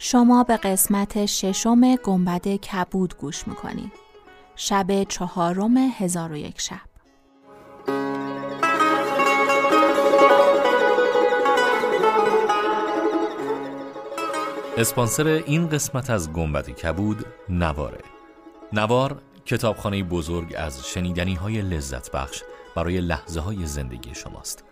شما به قسمت ششم گنبد کبود گوش می‌کنید شب چهارم هزار و یک شب. اسپانسر این قسمت از گنبد کبود نواره. نوار کتابخانه بزرگ از شنیدنی های لذت بخش برای لحظه های زندگی شماست.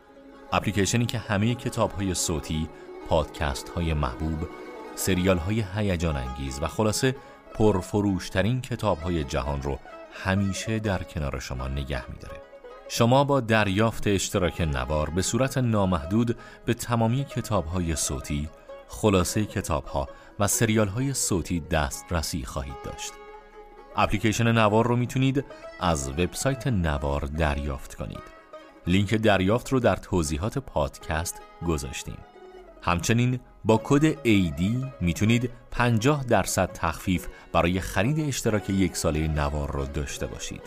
اپلیکیشنی که همه کتاب های صوتی، پادکست های محبوب، سریال های هیجان انگیز و خلاصه پرفروشترین کتاب های جهان رو همیشه در کنار شما نگه میداره. شما با دریافت اشتراک نوار به صورت نامحدود به تمامی کتاب های صوتی، خلاصه کتاب ها و سریال های صوتی دسترسی خواهید داشت. اپلیکیشن نوار رو می‌تونید از وبسایت نوار دریافت کنید. لینک دریافت رو در توضیحات پادکست گذاشتیم. همچنین با کد AD می‌تونید 50 درصد تخفیف برای خرید اشتراک یک ساله نوار رو داشته باشید.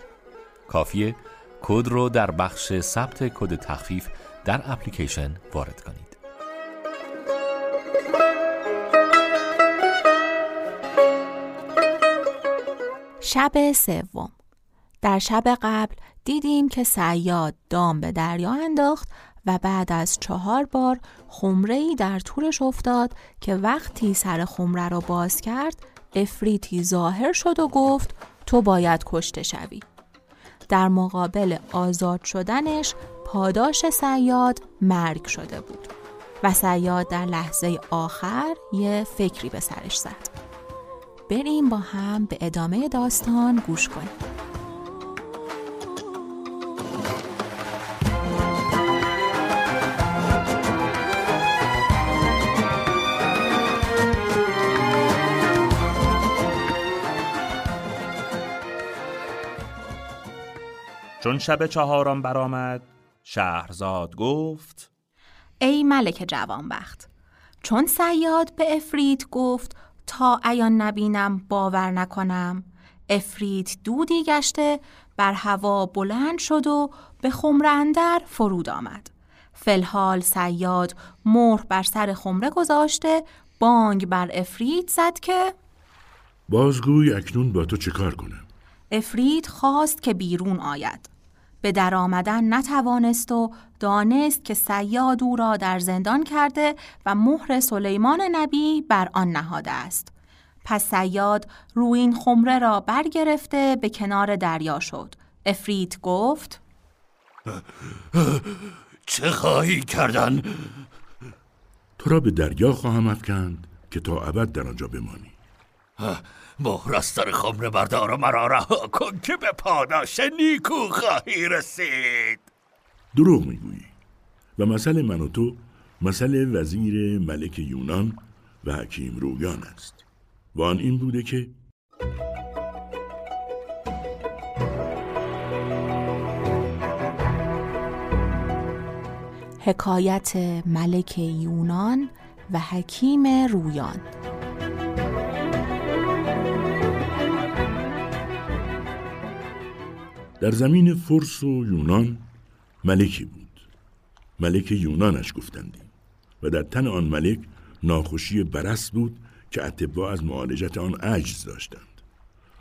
کافیه کد رو در بخش ثبت کد تخفیف در اپلیکیشن وارد کنید. شب سوم در شب قبل دیدیم که سیاد دام به دریا انداخت و بعد از چهار بار خمره در تورش افتاد که وقتی سر خمره را باز کرد افریتی ظاهر شد و گفت تو باید کشته شوی. در مقابل آزاد شدنش پاداش سیاد مرگ شده بود و سیاد در لحظه آخر یه فکری به سرش زد. بریم با هم به ادامه داستان گوش کنیم. چون شب چهارم برآمد شهرزاد گفت ای ملک جوانبخت چون سیاد به افرید گفت تا ایان نبینم باور نکنم. افرید دودی گشته بر هوا بلند شد و به خمره اندر فرود آمد. فلحال سیاد مهر بر سر خمره گذاشته بانگ بر افرید زد که بازگوی اکنون با تو چه کار کنم؟ افرید خواست که بیرون آید. به در آمدن نتوانست و دانست که سیاد او را در زندان کرده و مهر سلیمان نبی بر آن نهاده است. پس سیاد روی این خمره را برگرفته به کنار دریا شد. افرید گفت چه خواهی کردن؟ تو را به دریا خواهم افکند که تا ابد در آنجا بمانی مهرستر خمره بردار و مرا رها کن که به پاداش نیکو خواهی رسید. دروغ می‌گویی. و مثل من و تو مثل وزیر ملک یونان و حکیم رویان است. و آن این بوده که حکایت ملک یونان و حکیم رویان در زمین فرس و یونان ملکی بود. ملک یونانش گفتندی و در تن آن ملک ناخوشی برست بود که اتباع از معالجت آن عجز داشتند.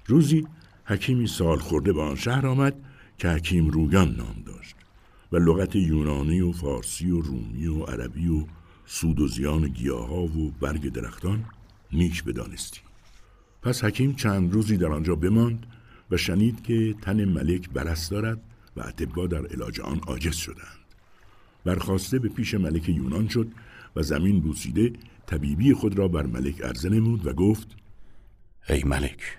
روزی حکیمی سال خورده به آن شهر آمد که حکیم رویان نام داشت و لغت یونانی و فارسی و رومی و عربی و سود و زیان گیاه ها و برگ درختان نیک بدانستی. پس حکیم چند روزی در آنجا بماند و شنید که تن ملک برست دارد و اتبا در علاج آن عاجز شدند. برخواسته به پیش ملک یونان شد و زمین بوسیده طبیبی خود را بر ملک عرضه نمود و گفت ای ملک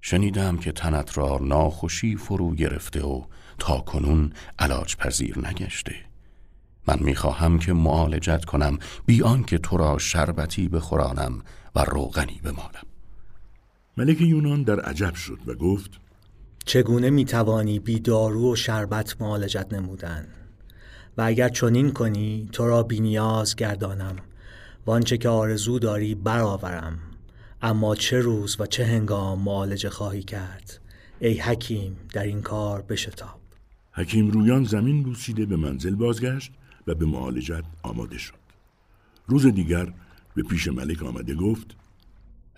شنیدم که تنت را ناخوشی فرو گرفته و تا کنون علاج پذیر نگشته. من می‌خواهم که معالجت کنم بیان که تو را شربتی بخورانم و روغنی بمالم. ملک یونان در عجب شد و گفت چگونه می‌توانی بی دارو و شربت معالجت نمودن؟ و اگر چنین کنی تو را بینیاز گردانم و آنچه که آرزو داری برآورم. اما چه روز و چه هنگام معالجه خواهی کرد؟ ای حکیم در این کار بشتاب. حکیم رویان زمین بوسیده به منزل بازگشت و به معالجت آماده شد. روز دیگر به پیش ملک آمده گفت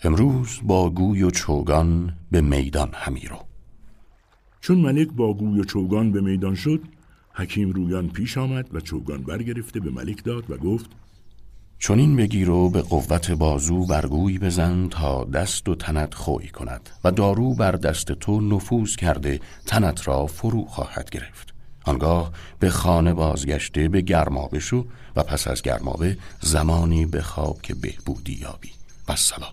امروز با گوی و چوگان به میدان همی رو. چون ملک با گوی و چوگان به میدان شد حکیم رویان پیش آمد و چوگان برگرفته به ملک داد و گفت چون این بگیر و به قوت بازو برگوی بزن تا دست و تنت خوی کند و دارو بر دست تو نفوذ کرده تنت را فرو خواهد گرفت. آنگاه به خانه بازگشته به گرمابه شو و پس از گرمابه زمانی به خواب که بهبودی یابی. و سلام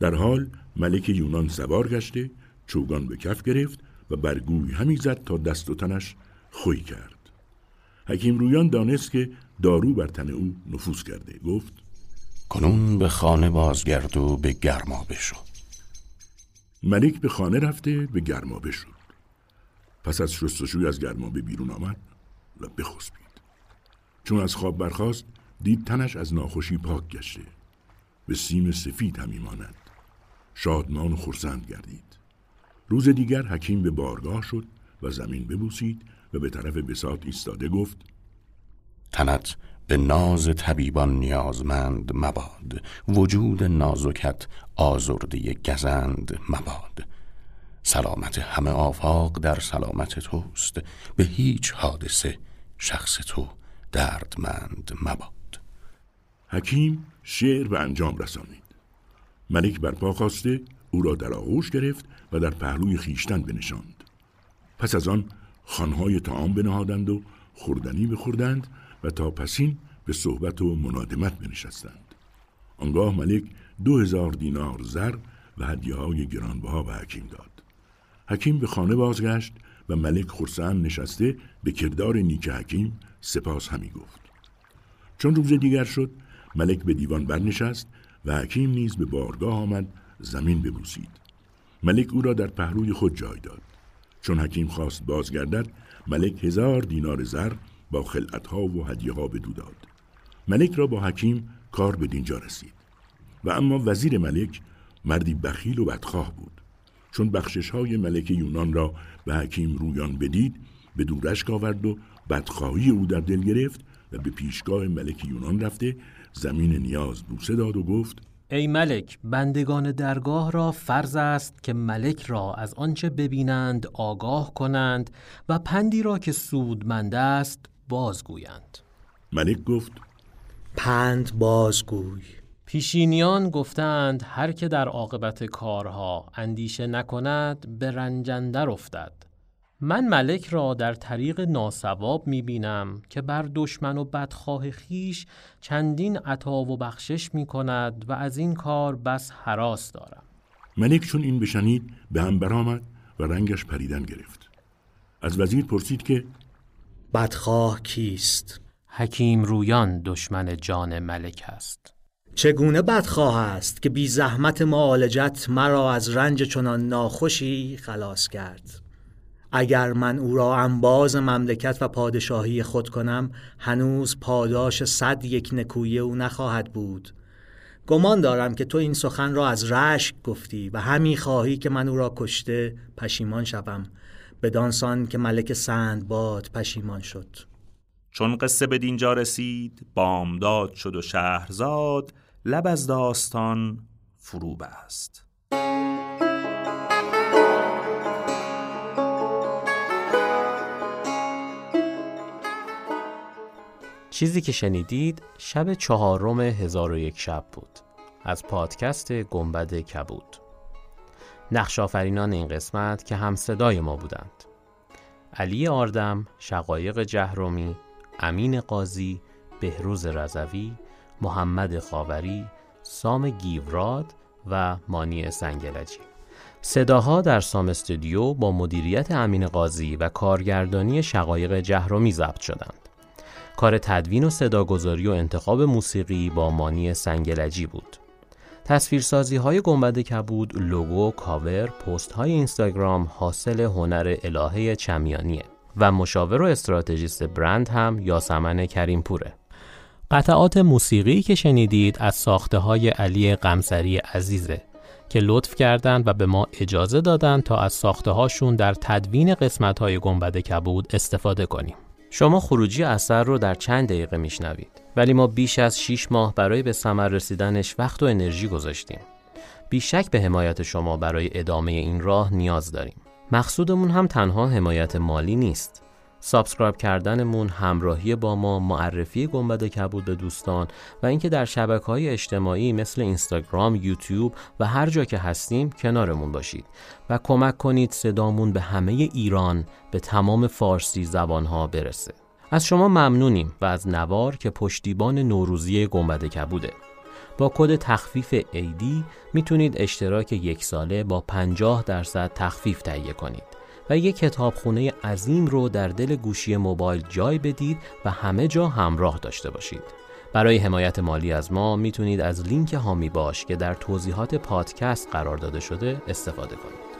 در حال ملک یونان سوار گشته چوگان به کف گرفت و برگوی همی زد تا دست و تنش خوی کرد. حکیم رویان دانست که دارو بر تن او نفوذ کرده. گفت کنون به خانه بازگرد و به گرما بشو. ملک به خانه رفته به گرما شد پس از شستشوی از گرمابه بیرون آمد و بخسبید. چون از خواب برخاست دید تنش از ناخوشی پاک گشته. به سیم سفید همی ماند. شادمان و خرسند گردید. روز دیگر حکیم به بارگاه شد و زمین ببوسید و به طرف بساط ایستاده گفت تنت به ناز طبیبان نیازمند مباد وجود نازکت آزرده گزند مباد. سلامت همه آفاق در سلامت توست به هیچ حادثه شخص تو دردمند مباد. حکیم شعر به انجام رسانید. ملک برپا خواسته او را در آغوش گرفت و در پهلوی خیشتن بنشاند. پس از آن خانهای تعام بنهادند و خوردنی بخوردند و تا پسین به صحبت و منادمت بنشستند. آنگاه ملک دو هزار دینار زر و هدیه های گرانبها به حکیم داد. حکیم به خانه بازگشت و ملک خرسند نشسته به کردار نیک حکیم سپاس همی گفت. چون روز دیگر شد ملک به دیوان برنشست و حکیم نیز به بارگاه آمد زمین ببوسید. ملک او را در پهلوی خود جای داد. چون حکیم خواست بازگردد ملک هزار دینار زر با خلعتها و هدیه ها بدو داد. ملک را با حکیم کار به دینجا رسید. و اما وزیر ملک مردی بخیل و بدخواه بود. چون بخشش های ملک یونان را به حکیم رویان بدید به دورشک آورد و بدخواهی او در دل گرفت و به پیشگاه ملک یونان رفته زمین نیاز بوسه داد و گفت ای ملک بندگان درگاه را فرض است که ملک را از آنچه ببینند آگاه کنند و پندی را که سودمند است بازگویند. ملک گفت پند بازگوی. پیشینیان گفتند هر که در عاقبت کارها اندیشه نکند به رنجندر افتد. من ملک را در طریق ناسواب می بینم که بر دشمن و بدخواه خیش چندین عطا و بخشش می کند و از این کار بس حراس دارم. ملک چون این بشنید به هم برآمد و رنگش پریدن گرفت. از وزیر پرسید که بدخواه کیست؟ حکیم رویان دشمن جان ملک است. چگونه بدخواه است که بی زحمت معالجت مرا از رنج چنان ناخوشی خلاص کرد؟ اگر من او را انباز مملکت و پادشاهی خود کنم هنوز پاداش صد یک نکویی او نخواهد بود. گمان دارم که تو این سخن را از رشک گفتی و همی خواهی که من او را کشته پشیمان شوم. بدانسان که ملک سندباد پشیمان شد. چون قصه به دینجا رسید بامداد شد و شهرزاد لب از داستان فرو بست چیزی که شنیدید شب چهارم هزار و یک شب بود. از پادکست گنبد کبود. نقش آفرینان این قسمت که هم صدای ما بودند. علی آردم، شقایق جهرومی، امین قاضی، بهروز رضوی، محمد خاوری، سام گیوراد و مانی سنگلجی. صداها در سام استودیو با مدیریت امین قاضی و کارگردانی شقایق جهرومی ضبط شدند. کار تدوین و صداگذاری و انتخاب موسیقی با مانی سنگلجی بود. تصویرسازی های گنبد کبود، لوگو، کاور، پست های اینستاگرام حاصل هنر الهه چمیانیه و مشاور و استراتژیست برند هم یاسمن کریمپوره. قطعات موسیقی که شنیدید از ساخته های علی قمسری عزیزه که لطف کردند و به ما اجازه دادند تا از ساخته هاشون در تدوین قسمت های گنبد کبود استفاده کنیم. شما خروجی اثر رو در چند دقیقه میشنوید ولی ما بیش از 6 ماه برای به ثمر رسیدنش وقت و انرژی گذاشتیم. بیشک به حمایت شما برای ادامه این راه نیاز داریم. مقصودمون هم تنها حمایت مالی نیست. subscribe کردنمون، همراهی با ما، معرفی گنبد کبود به دوستان و اینکه در شبکه های اجتماعی مثل اینستاگرام، یوتیوب و هر جا که هستیم کنارمون باشید و کمک کنید صدامون به همه ایران به تمام فارسی زبانها برسه. از شما ممنونیم و از نوار که پشتیبان نوروزی گنبد کبوده. با کد تخفیف ایدی می‌تونید اشتراک یک ساله با 50 درصد تخفیف تهیه کنید. و یک کتابخونه عظیم رو در دل گوشی موبایل جای بدید و همه جا همراه داشته باشید. برای حمایت مالی از ما می‌تونید از لینک هامی باش که در توضیحات پادکست قرار داده شده استفاده کنید.